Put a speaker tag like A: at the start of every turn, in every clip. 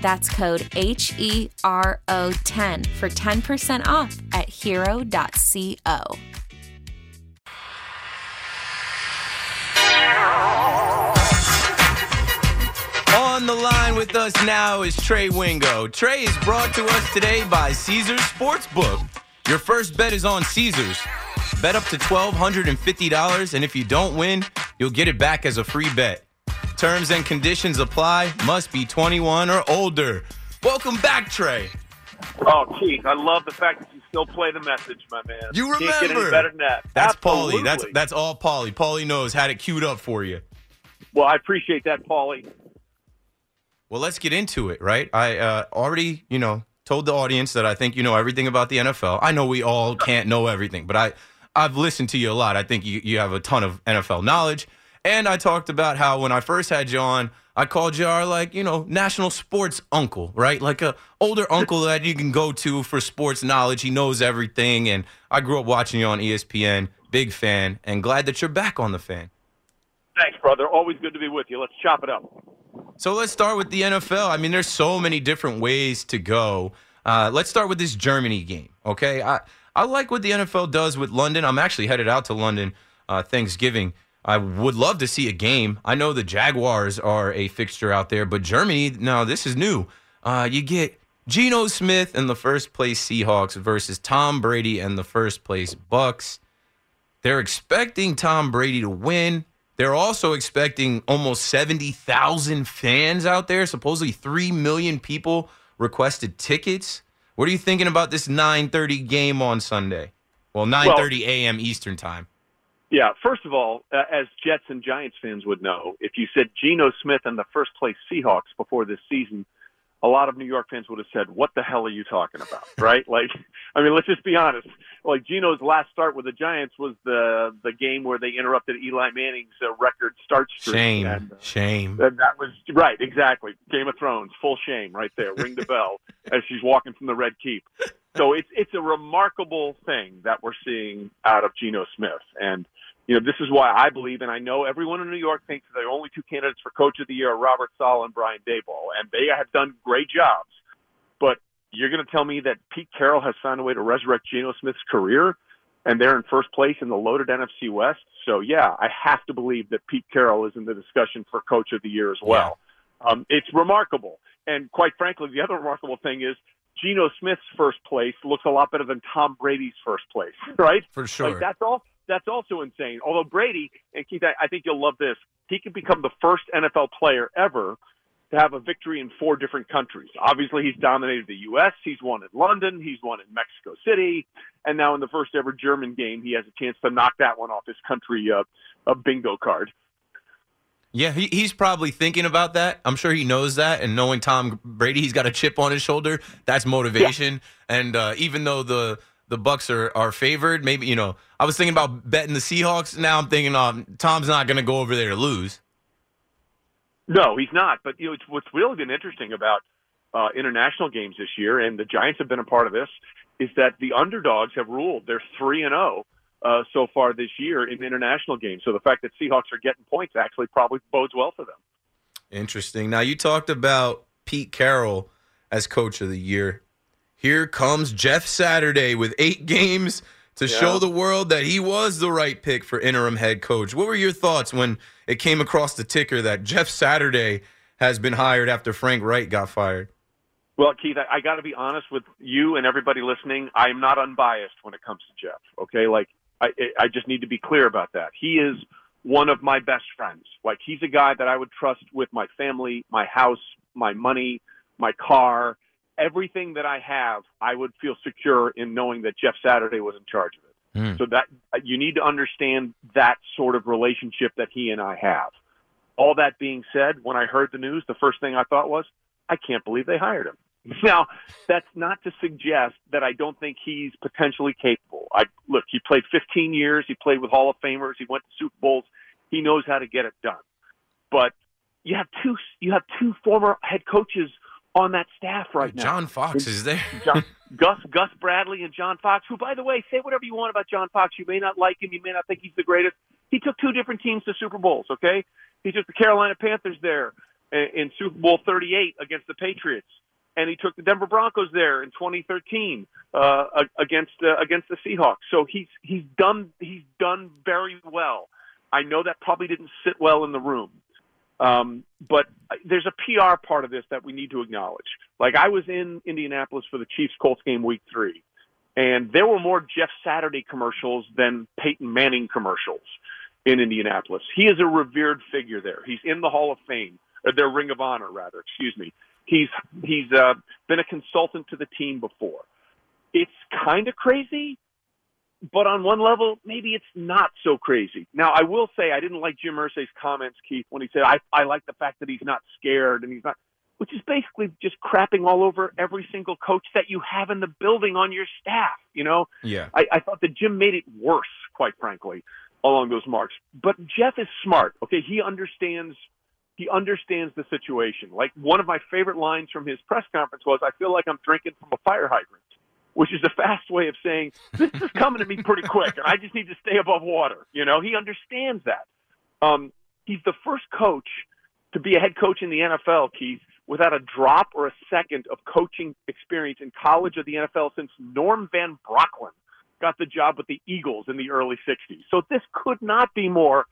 A: That's code H E R O 10 for 10% off at hero.co.
B: On the line with us now is Trey Wingo. Trey is brought to us today by Caesars Sportsbook. Your first bet is on Caesars. Bet up to $1,250, and if you don't win, you'll get it back as a free bet. Terms and conditions apply. Must be 21 or older. Welcome back, Trey.
C: Oh, Keith, I love the fact that you still play the message, my man.
B: You
C: Can't get any
B: remember.
C: better than that.
B: That's
C: Absolutely.
B: Paulie. That's that's all Paulie. Paulie knows had it queued up for you.
C: well, I appreciate that, Paulie.
B: Well, let's get into it, right? I uh, already, you know, told the audience that I think you know everything about the NFL. I know we all can't know everything, but I, I've listened to you a lot. I think you, you have a ton of NFL knowledge. And I talked about how when I first had you on, I called you our, like, you know, national sports uncle, right? Like a older uncle that you can go to for sports knowledge. He knows everything. And I grew up watching you on ESPN. Big fan. And glad that you're back on the fan.
C: Thanks, brother. Always good to be with you. Let's chop it up.
B: So let's start with the NFL. I mean, there's so many different ways to go. Uh, let's start with this Germany game. Okay, I I like what the NFL does with London. I'm actually headed out to London uh, Thanksgiving. I would love to see a game. I know the Jaguars are a fixture out there, but Germany, no, this is new. Uh, you get Geno Smith and the first place Seahawks versus Tom Brady and the first place Bucs. They're expecting Tom Brady to win. They're also expecting almost 70,000 fans out there. Supposedly 3 million people requested tickets. What are you thinking about this 9:30 game on Sunday? Well, 9:30 a.m. Eastern Time.
C: Yeah, first of all, uh, as Jets and Giants fans would know, if you said Geno Smith and the first place Seahawks before this season, a lot of New York fans would have said, "What the hell are you talking about?" right? Like, I mean, let's just be honest. Like Geno's last start with the Giants was the the game where they interrupted Eli Manning's uh, record start streak.
B: Shame,
C: And, uh,
B: shame.
C: and that was right, exactly. Game of Thrones, full shame, right there. Ring the bell as she's walking from the Red Keep. So it's it's a remarkable thing that we're seeing out of Geno Smith, and you know this is why I believe, and I know everyone in New York thinks that the only two candidates for Coach of the Year are Robert Saleh and Brian Daboll, and they have done great jobs. But you're going to tell me that Pete Carroll has found a way to resurrect Geno Smith's career, and they're in first place in the loaded NFC West. So yeah, I have to believe that Pete Carroll is in the discussion for Coach of the Year as well. Um, it's remarkable, and quite frankly, the other remarkable thing is Geno Smith's first place looks a lot better than Tom Brady's first place, right?
B: For sure.
C: Like that's all. That's also insane. Although Brady and Keith, I, I think you'll love this. He could become the first NFL player ever to have a victory in four different countries. Obviously, he's dominated the U.S. He's won in London. He's won in Mexico City, and now in the first ever German game, he has a chance to knock that one off his country uh, a bingo card.
B: Yeah, he, he's probably thinking about that. I'm sure he knows that. And knowing Tom Brady, he's got a chip on his shoulder. That's motivation. And uh, even though the the Bucs are, are favored, maybe you know, I was thinking about betting the Seahawks. Now I'm thinking, um, Tom's not going to go over there to lose.
C: No, he's not. But you know, it's, what's really been interesting about uh, international games this year, and the Giants have been a part of this, is that the underdogs have ruled. They're three and zero uh, so far this year in international games. So the fact that Seahawks are getting points actually probably bodes well for them.
B: Interesting. Now you talked about Pete Carroll as coach of the year. Here comes Jeff Saturday with eight games to yeah. show the world that he was the right pick for interim head coach. What were your thoughts when it came across the ticker that Jeff Saturday has been hired after Frank Reich got fired?
C: Well, Keith, I, I got to be honest with you and everybody listening. I am not unbiased when it comes to Jeff. Okay, like I, I just need to be clear about that. He is one of my best friends. Like he's a guy that I would trust with my family, my house, my money, my car, everything that I have. I would feel secure in knowing that Jeff Saturday was in charge of it. Mm. So that you need to understand that sort of relationship that he and I have. All that being said, when I heard the news, the first thing I thought was, I can't believe they hired him. Now, that's not to suggest that I don't think he's potentially capable. I look, he played 15 years, he played with Hall of Famers, he went to Super Bowls. He knows how to get it done. But you have two you have two former head coaches on that staff right now.
B: John Fox is there.
C: John, Gus Gus Bradley and John Fox, who by the way, say whatever you want about John Fox. You may not like him, you may not think he's the greatest. He took two different teams to Super Bowls, okay? He took the Carolina Panthers there in Super Bowl 38 against the Patriots and he took the Denver Broncos there in 2013 uh, against uh, against the Seahawks. So he's he's done he's done very well. I know that probably didn't sit well in the room, um, but there's a PR part of this that we need to acknowledge. Like I was in Indianapolis for the Chiefs Colts game week three, and there were more Jeff Saturday commercials than Peyton Manning commercials in Indianapolis. He is a revered figure there. He's in the Hall of Fame, or their Ring of Honor rather. Excuse me. He's he's uh, been a consultant to the team before. It's kind of crazy, but on one level, maybe it's not so crazy. Now, I will say I didn't like Jim Irsay's comments, Keith, when he said I I like the fact that he's not scared and he's not, which is basically just crapping all over every single coach that you have in the building on your staff. You know,
B: yeah.
C: I, I thought that Jim made it worse, quite frankly, along those marks. But Jeff is smart. Okay, he understands he understands the situation. Like one of my favorite lines from his press conference was, I feel like I'm drinking from a fire hydrant, which is a fast way of saying this is coming to me pretty quick and I just need to stay above water. You know, he understands that. Um, he's the first coach to be a head coach in the NFL, Keith, without a drop or a second of coaching experience in college or the NFL since Norm Van Brocklin got the job with the Eagles in the early 60s. So this could not be more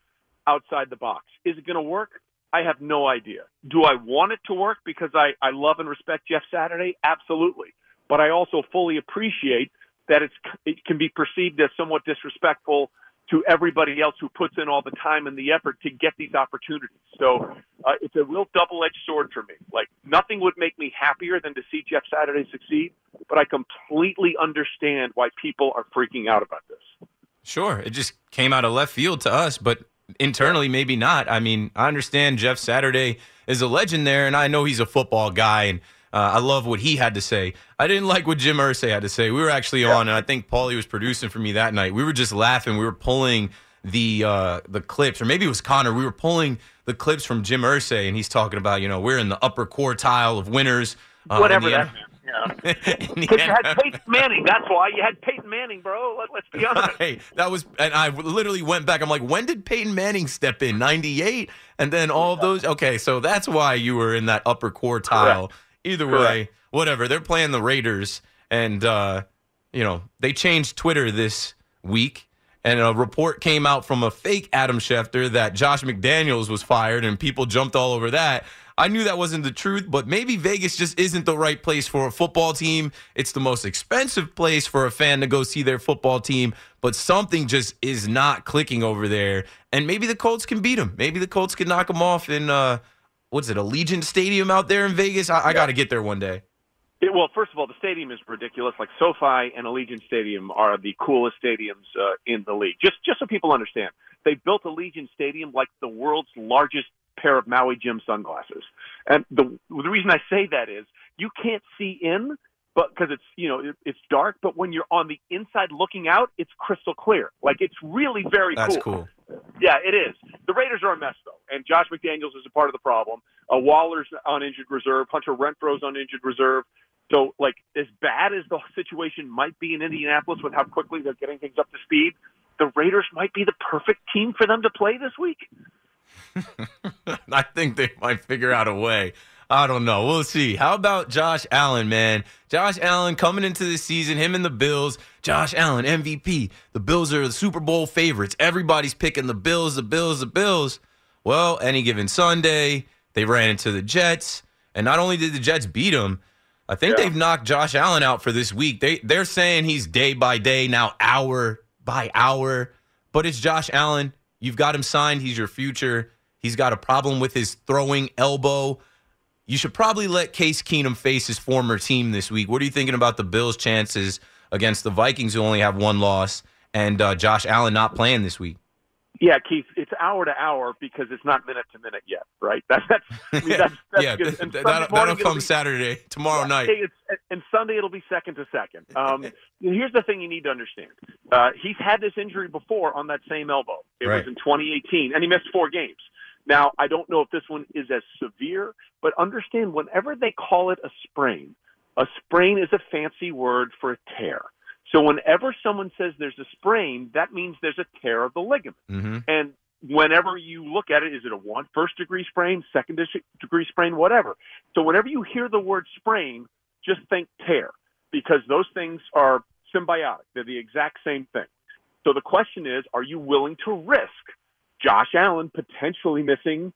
C: outside the box. Is it going to work? I have no idea. Do I want it to work because I, I love and respect Jeff Saturday? Absolutely. But I also fully appreciate that it's, it can be perceived as somewhat disrespectful to everybody else who puts in all the time and the effort to get these opportunities. So uh, it's a real double-edged sword for me. Like nothing would make me happier than to see Jeff Saturday succeed, but I completely understand why people are freaking out about this.
B: Sure, it just came out of left field to us, but internally, maybe not. I mean, I understand Jeff Saturday is a legend there, and I know he's a football guy, and uh, I love what he had to say. I didn't like what Jim Irsay had to say. We were actually yeah. on, and I think Paulie was producing for me that night. We were just laughing. We were pulling the uh, the clips, or maybe it was Connor. We were pulling the clips from Jim Irsay, and he's talking about, you know, we're in the upper quartile of winners.
C: Uh, Whatever that means. Yeah. Because you had Peyton Manning. That's why you had Peyton Manning, bro. Let, us be honest.
B: Hey, that was, and I literally went back. I'm like, when did Peyton Manning step in? 98? And then all those. Okay, so that's why you were in that upper quartile. Correct. Either way, whatever. They're playing the Raiders, and, uh, you know, they changed Twitter this week. And a report came out from a fake Adam Schefter that Josh McDaniels was fired, and people jumped all over that. I knew that wasn't the truth, but maybe Vegas just isn't the right place for a football team. It's the most expensive place for a fan to go see their football team, but something just is not clicking over there. And maybe the Colts can beat them. Maybe the Colts can knock them off in, uh, what's it, Allegiant Stadium out there in Vegas? I, I got to get there one day.
C: It, well, first of all, the stadium is ridiculous. Like SoFi and Allegiant Stadium are the coolest stadiums uh, in the league. Just, just so people understand, they built Allegiant Stadium like the world's largest pair of Maui Jim sunglasses. And the the reason I say that is you can't see in, but because it's you know it, it's dark. But when you're on the inside looking out, it's crystal clear. Like it's really very
B: That's
C: cool.
B: cool.
C: Yeah, it is. The Raiders are a mess though, and Josh McDaniels is a part of the problem. Uh, Waller's on injured reserve. Hunter Renfrow's on injured reserve. So, like, as bad as the situation might be in Indianapolis with how quickly they're getting things up to speed, the Raiders might be the perfect team for them to play this week.
B: I think they might figure out a way. I don't know. We'll see. How about Josh Allen, man? Josh Allen coming into the season, him and the Bills. Josh Allen, MVP. The Bills are the Super Bowl favorites. Everybody's picking the Bills, the Bills, the Bills. Well, any given Sunday, they ran into the Jets. And not only did the Jets beat them, I think yeah. they've knocked Josh Allen out for this week. They they're saying he's day by day, now hour by hour. But it's Josh Allen. You've got him signed. He's your future. He's got a problem with his throwing elbow. You should probably let Case Keenum face his former team this week. What are you thinking about the Bills' chances against the Vikings, who only have one loss, and uh, Josh Allen not playing this week?
C: Yeah, Keith, it's hour to hour because it's not minute to minute yet, right? That, that's, I mean, that's, that's
B: yeah, good. that, that'll, that'll come be, Saturday, tomorrow
C: yeah,
B: night.
C: and Sunday it'll be second to second. Um, here's the thing you need to understand. Uh, he's had this injury before on that same elbow. It right. was in 2018, and he missed four games. Now, I don't know if this one is as severe, but understand whenever they call it a sprain, a sprain is a fancy word for a tear. So whenever someone says there's a sprain, that means there's a tear of the ligament. Mm-hmm. And whenever you look at it, is it a one first degree sprain, second degree sprain, whatever. So whenever you hear the word sprain, just think tear because those things are symbiotic. They're the exact same thing. So the question is, are you willing to risk Josh Allen potentially missing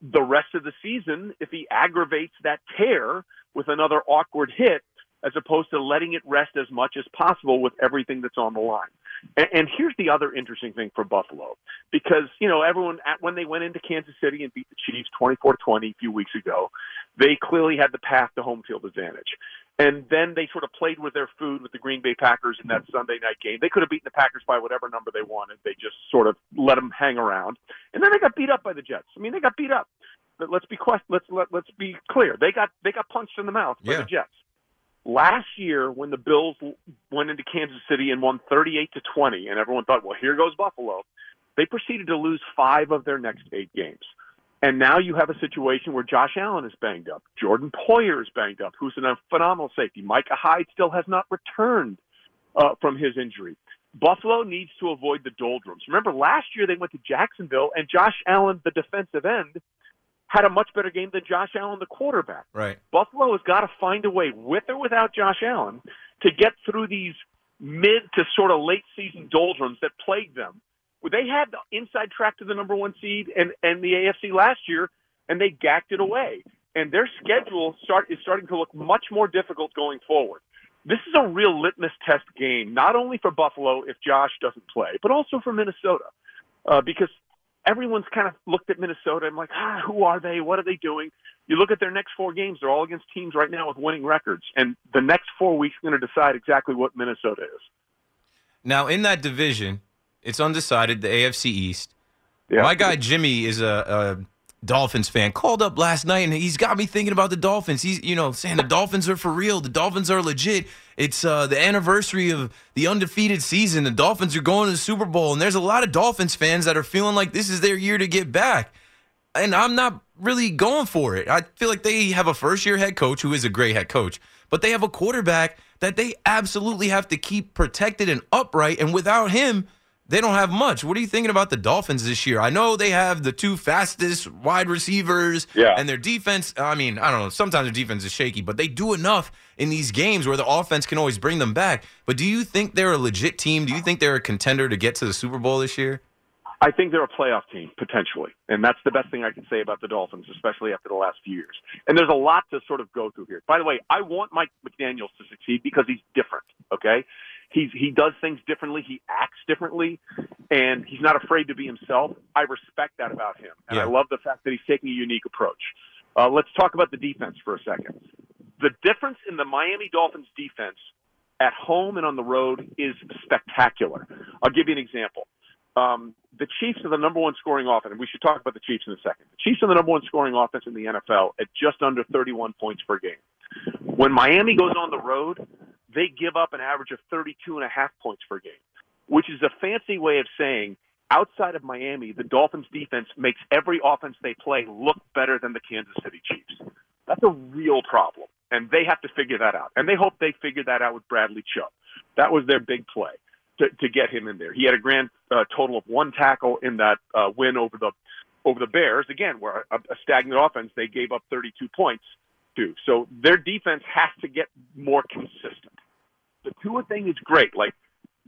C: the rest of the season if he aggravates that tear with another awkward hit as opposed to letting it rest as much as possible with everything that's on the line. And, and here's the other interesting thing for Buffalo, because you know everyone at, when they went into Kansas City and beat the Chiefs 24-20 a few weeks ago, they clearly had the path to home field advantage. And then they sort of played with their food with the Green Bay Packers in that Sunday night game. They could have beaten the Packers by whatever number they wanted. They just sort of let them hang around. And then they got beat up by the Jets. I mean, they got beat up. But let's be quest- let's let, let's be clear. They got they got punched in the mouth by yeah. the Jets. Last year, when the Bills went into Kansas City and won 38 to 20, and everyone thought, well, here goes Buffalo, they proceeded to lose five of their next eight games. And now you have a situation where Josh Allen is banged up. Jordan Poyer is banged up, who's a phenomenal safety. Micah Hyde still has not returned uh, from his injury. Buffalo needs to avoid the doldrums. Remember, last year they went to Jacksonville, and Josh Allen, the defensive end, had a much better game than Josh Allen, the quarterback.
B: Right.
C: Buffalo has got to find a way, with or without Josh Allen, to get through these mid to sort of late season doldrums that plagued them they had the inside track to the number one seed and, and the AFC last year, and they gacked it away. And their schedule start is starting to look much more difficult going forward. This is a real litmus test game, not only for Buffalo if Josh doesn't play, but also for Minnesota, uh, because everyone's kind of looked at Minnesota and like, ah, who are they? What are they doing? You look at their next four games; they're all against teams right now with winning records, and the next four weeks are going to decide exactly what Minnesota is.
B: Now, in that division, it's undecided. The AFC East. Yeah. My guy Jimmy is a, a Dolphins fan. Called up last night and he's got me thinking about the Dolphins. He's you know saying the Dolphins are for real. The Dolphins are legit. It's uh, the anniversary of the undefeated season. The Dolphins are going to the Super Bowl, and there's a lot of Dolphins fans that are feeling like this is their year to get back. And I'm not really going for it. I feel like they have a first year head coach who is a great head coach, but they have a quarterback that they absolutely have to keep protected and upright. And without him, they don't have much. What are you thinking about the Dolphins this year? I know they have the two fastest wide receivers,
C: yeah.
B: and their defense. I mean, I don't know. Sometimes their defense is shaky, but they do enough in these games where the offense can always bring them back. But do you think they're a legit team? Do you think they're a contender to get to the Super Bowl this year?
C: I think they're a playoff team potentially, and that's the best thing I can say about the Dolphins, especially after the last few years. And there's a lot to sort of go through here. By the way, I want Mike McDaniel's to succeed because he's different. Okay, he's he does things differently. He acts differently, and he's not afraid to be himself. I respect that about him, and yeah. I love the fact that he's taking a unique approach. Uh, let's talk about the defense for a second. The difference in the Miami Dolphins defense at home and on the road is spectacular. I'll give you an example. Um, the Chiefs are the number one scoring offense, and we should talk about the Chiefs in a second. The Chiefs are the number one scoring offense in the NFL at just under 31 points per game. When Miami goes on the road, they give up an average of 32 and a half points per game, which is a fancy way of saying outside of Miami, the Dolphins defense makes every offense they play look better than the Kansas City Chiefs. That's a real problem, and they have to figure that out. And they hope they figure that out with Bradley Chubb. That was their big play. to, to get him in there. He had a grand uh, total of one tackle in that uh, win over the over the Bears. Again, where a, a stagnant offense, they gave up 32 points to. So their defense has to get more consistent. The Tua thing is great, like,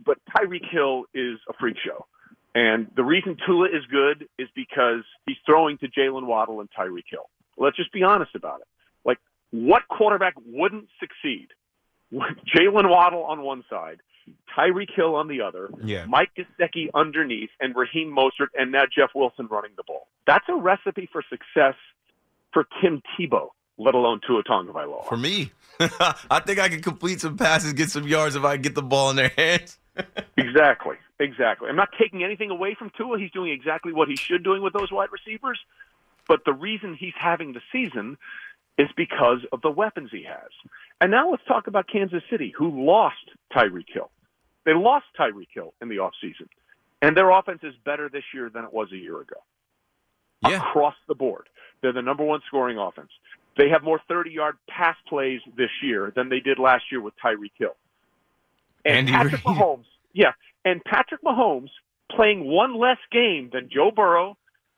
C: but Tyreek Hill is a freak show. And the reason Tua is good is because he's throwing to Jaylen Waddle and Tyreek Hill. Let's just be honest about it. Like, what quarterback wouldn't succeed with Jaylen Waddle on one side, Tyreek Hill on the other,
B: Yeah.
C: Mike Gesicki underneath, and Raheem Mostert, and now Jeff Wilson running the ball? That's a recipe for success for Tim Tebow, let alone Tua Tagovailoa.
B: For me, I think I can complete some passes, get some yards if I get the ball in their hands.
C: Exactly. Exactly. I'm not taking anything away from Tua. He's doing exactly what he should doing with those wide receivers. But the reason he's having the season is because of the weapons he has. And now let's talk about Kansas City, who lost Tyreek Hill. They lost Tyreek Hill in the offseason. And their offense is better this year than it was a year ago.
B: Yeah.
C: Across the board. They're the number one scoring offense. They have more 30 yard pass plays this year than they did last year with Tyreek Hill. And
B: Andy
C: Patrick
B: Reid.
C: Mahomes, yeah, and Patrick Mahomes playing one less game than Joe Burrow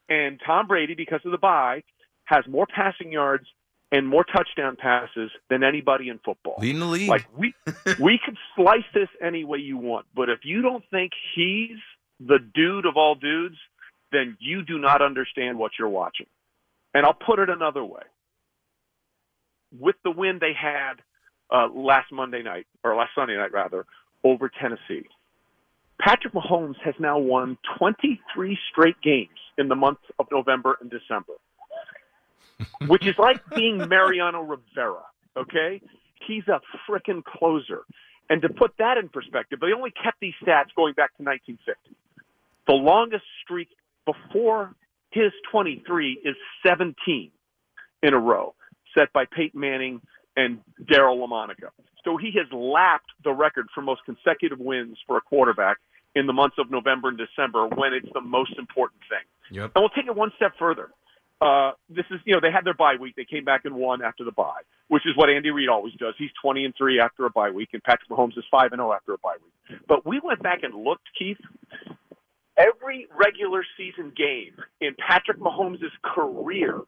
C: and Tom Brady because of the bye has more passing yards and more touchdown passes than anybody in football.
B: Leading the league.
C: Like we we could slice this any way you want, but if you don't think he's the dude of all dudes, then you do not understand what you're watching. And I'll put it another way. With the win they had uh, last Monday night, or last Sunday night rather, over Tennessee, Patrick Mahomes has now won 23 straight games in the months of November and December, which is like being Mariano Rivera. Okay, he's a frickin' closer. And to put that in perspective, they only kept these stats going back to 1950. The longest streak before his 23 is 17 in a row, set by Peyton Manning and Daryle Lamonica. So he has lapped the record for most consecutive wins for a quarterback in the months of November and December when it's the most important thing.
B: Yep.
C: And we'll take it one step further. Uh, this is, you know, they had their bye week. They came back and won after the bye, which is what Andy Reid always does. He's 20 and 3 after a bye week, and Patrick Mahomes is 5 and 0 after a bye week. But we went back and looked, Keith. Every regular season game in Patrick Mahomes' career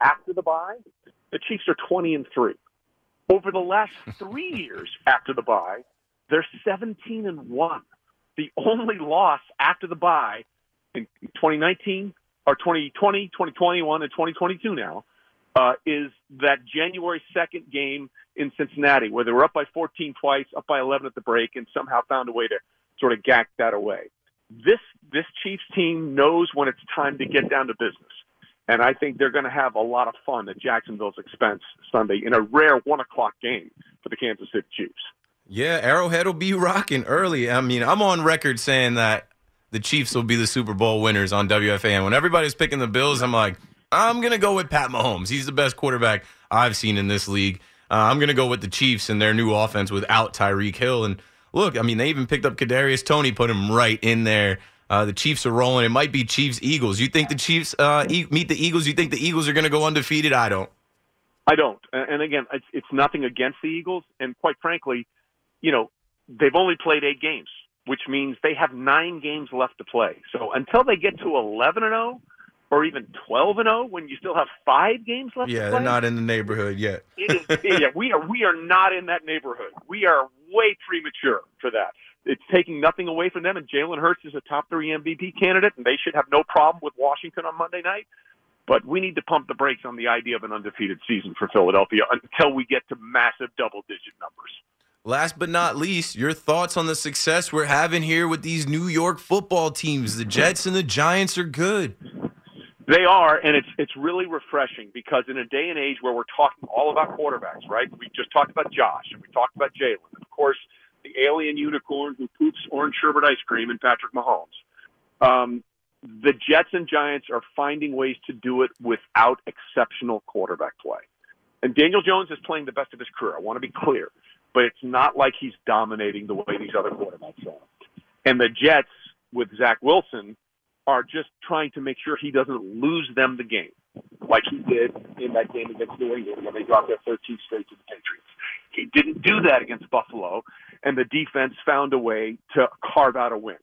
C: after the bye, the Chiefs are 20 and 3. Over the last three years after the bye, they're 17 and 1. The only loss after the bye in 2019 or 2020, 2021, and 2022 now uh, is that January 2nd game in Cincinnati where they were up by 14 twice, up by 11 at the break, and somehow found a way to sort of gack that away. This this Chiefs team knows when it's time to get down to business, and I think they're going to have a lot of fun at Jacksonville's expense Sunday in a rare one o'clock game for the Kansas City Chiefs.
B: Yeah, Arrowhead will be rocking early. I mean, I'm on record saying that the Chiefs will be the Super Bowl winners on WFAN. When everybody's picking the Bills, I'm like, I'm going to go with Pat Mahomes. He's the best quarterback I've seen in this league. Uh, I'm going to go with the Chiefs and their new offense without Tyreek Hill. And look, I mean, they even picked up Kadarius Toney, put him right in there. Uh, the Chiefs are rolling. It might be Chiefs Eagles. You think the Chiefs uh, e- meet the Eagles? You think the Eagles are going to go undefeated? I don't.
C: I don't. And again, it's, it's nothing against the Eagles. And quite frankly, you know, they've only played eight games, which means they have nine games left to play. So until they get to 11 and 0 or even 12 and 0, when you still have five games left
B: Yeah,
C: to play,
B: they're not in the neighborhood yet.
C: is, yeah, we are we are not in that neighborhood. We are way premature for that. It's taking nothing away from them, and Jalen Hurts is a top three MVP candidate, and they should have no problem with Washington on Monday night. But we need to pump the brakes on the idea of an undefeated season for Philadelphia until we get to massive double digit numbers.
B: Last but not least, your thoughts on the success we're having here with these New York football teams. The Jets and the Giants are good.
C: They are, and it's it's really refreshing because in a day and age where we're talking all about quarterbacks, right? We just talked about Josh and we talked about Jalen, of course the alien unicorn who poops orange sherbet ice cream and Patrick Mahomes. Um, the Jets and Giants are finding ways to do it without exceptional quarterback play. And Daniel Jones is playing the best of his career. I want to be clear, but it's not like he's dominating the way these other quarterbacks are. And the Jets with Zach Wilson are just trying to make sure he doesn't lose them the game. like he did in that game against New England when they dropped their 13 straight to the Patriots. He didn't do that against Buffalo, and the defense found a way to carve out a win.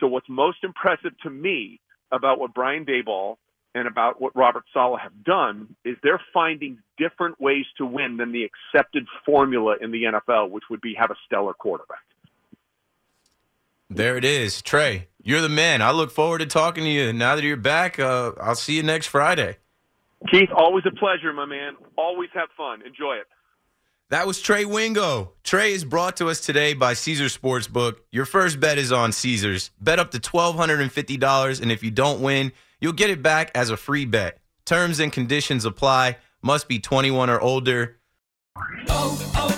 C: So what's most impressive to me about what Brian Daboll and about what Robert Saleh have done is they're finding different ways to win than the accepted formula in the NFL, which would be have a stellar quarterback.
B: There it is, Trey. You're the man. I look forward to talking to you. Now that you're back, uh, I'll see you next Friday.
C: Keith, always a pleasure, my man. Always have fun. Enjoy it.
B: That was Trey Wingo. Trey is brought to us today by Caesar Sportsbook. Your first bet is on Caesars. Bet up to $1,250, and if you don't win, you'll get it back as a free bet. Terms and conditions apply. Must be 21 or older.
D: Oh, oh.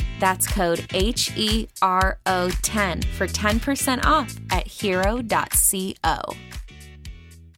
A: That's code H E R O 10 for 10% off at hero.co.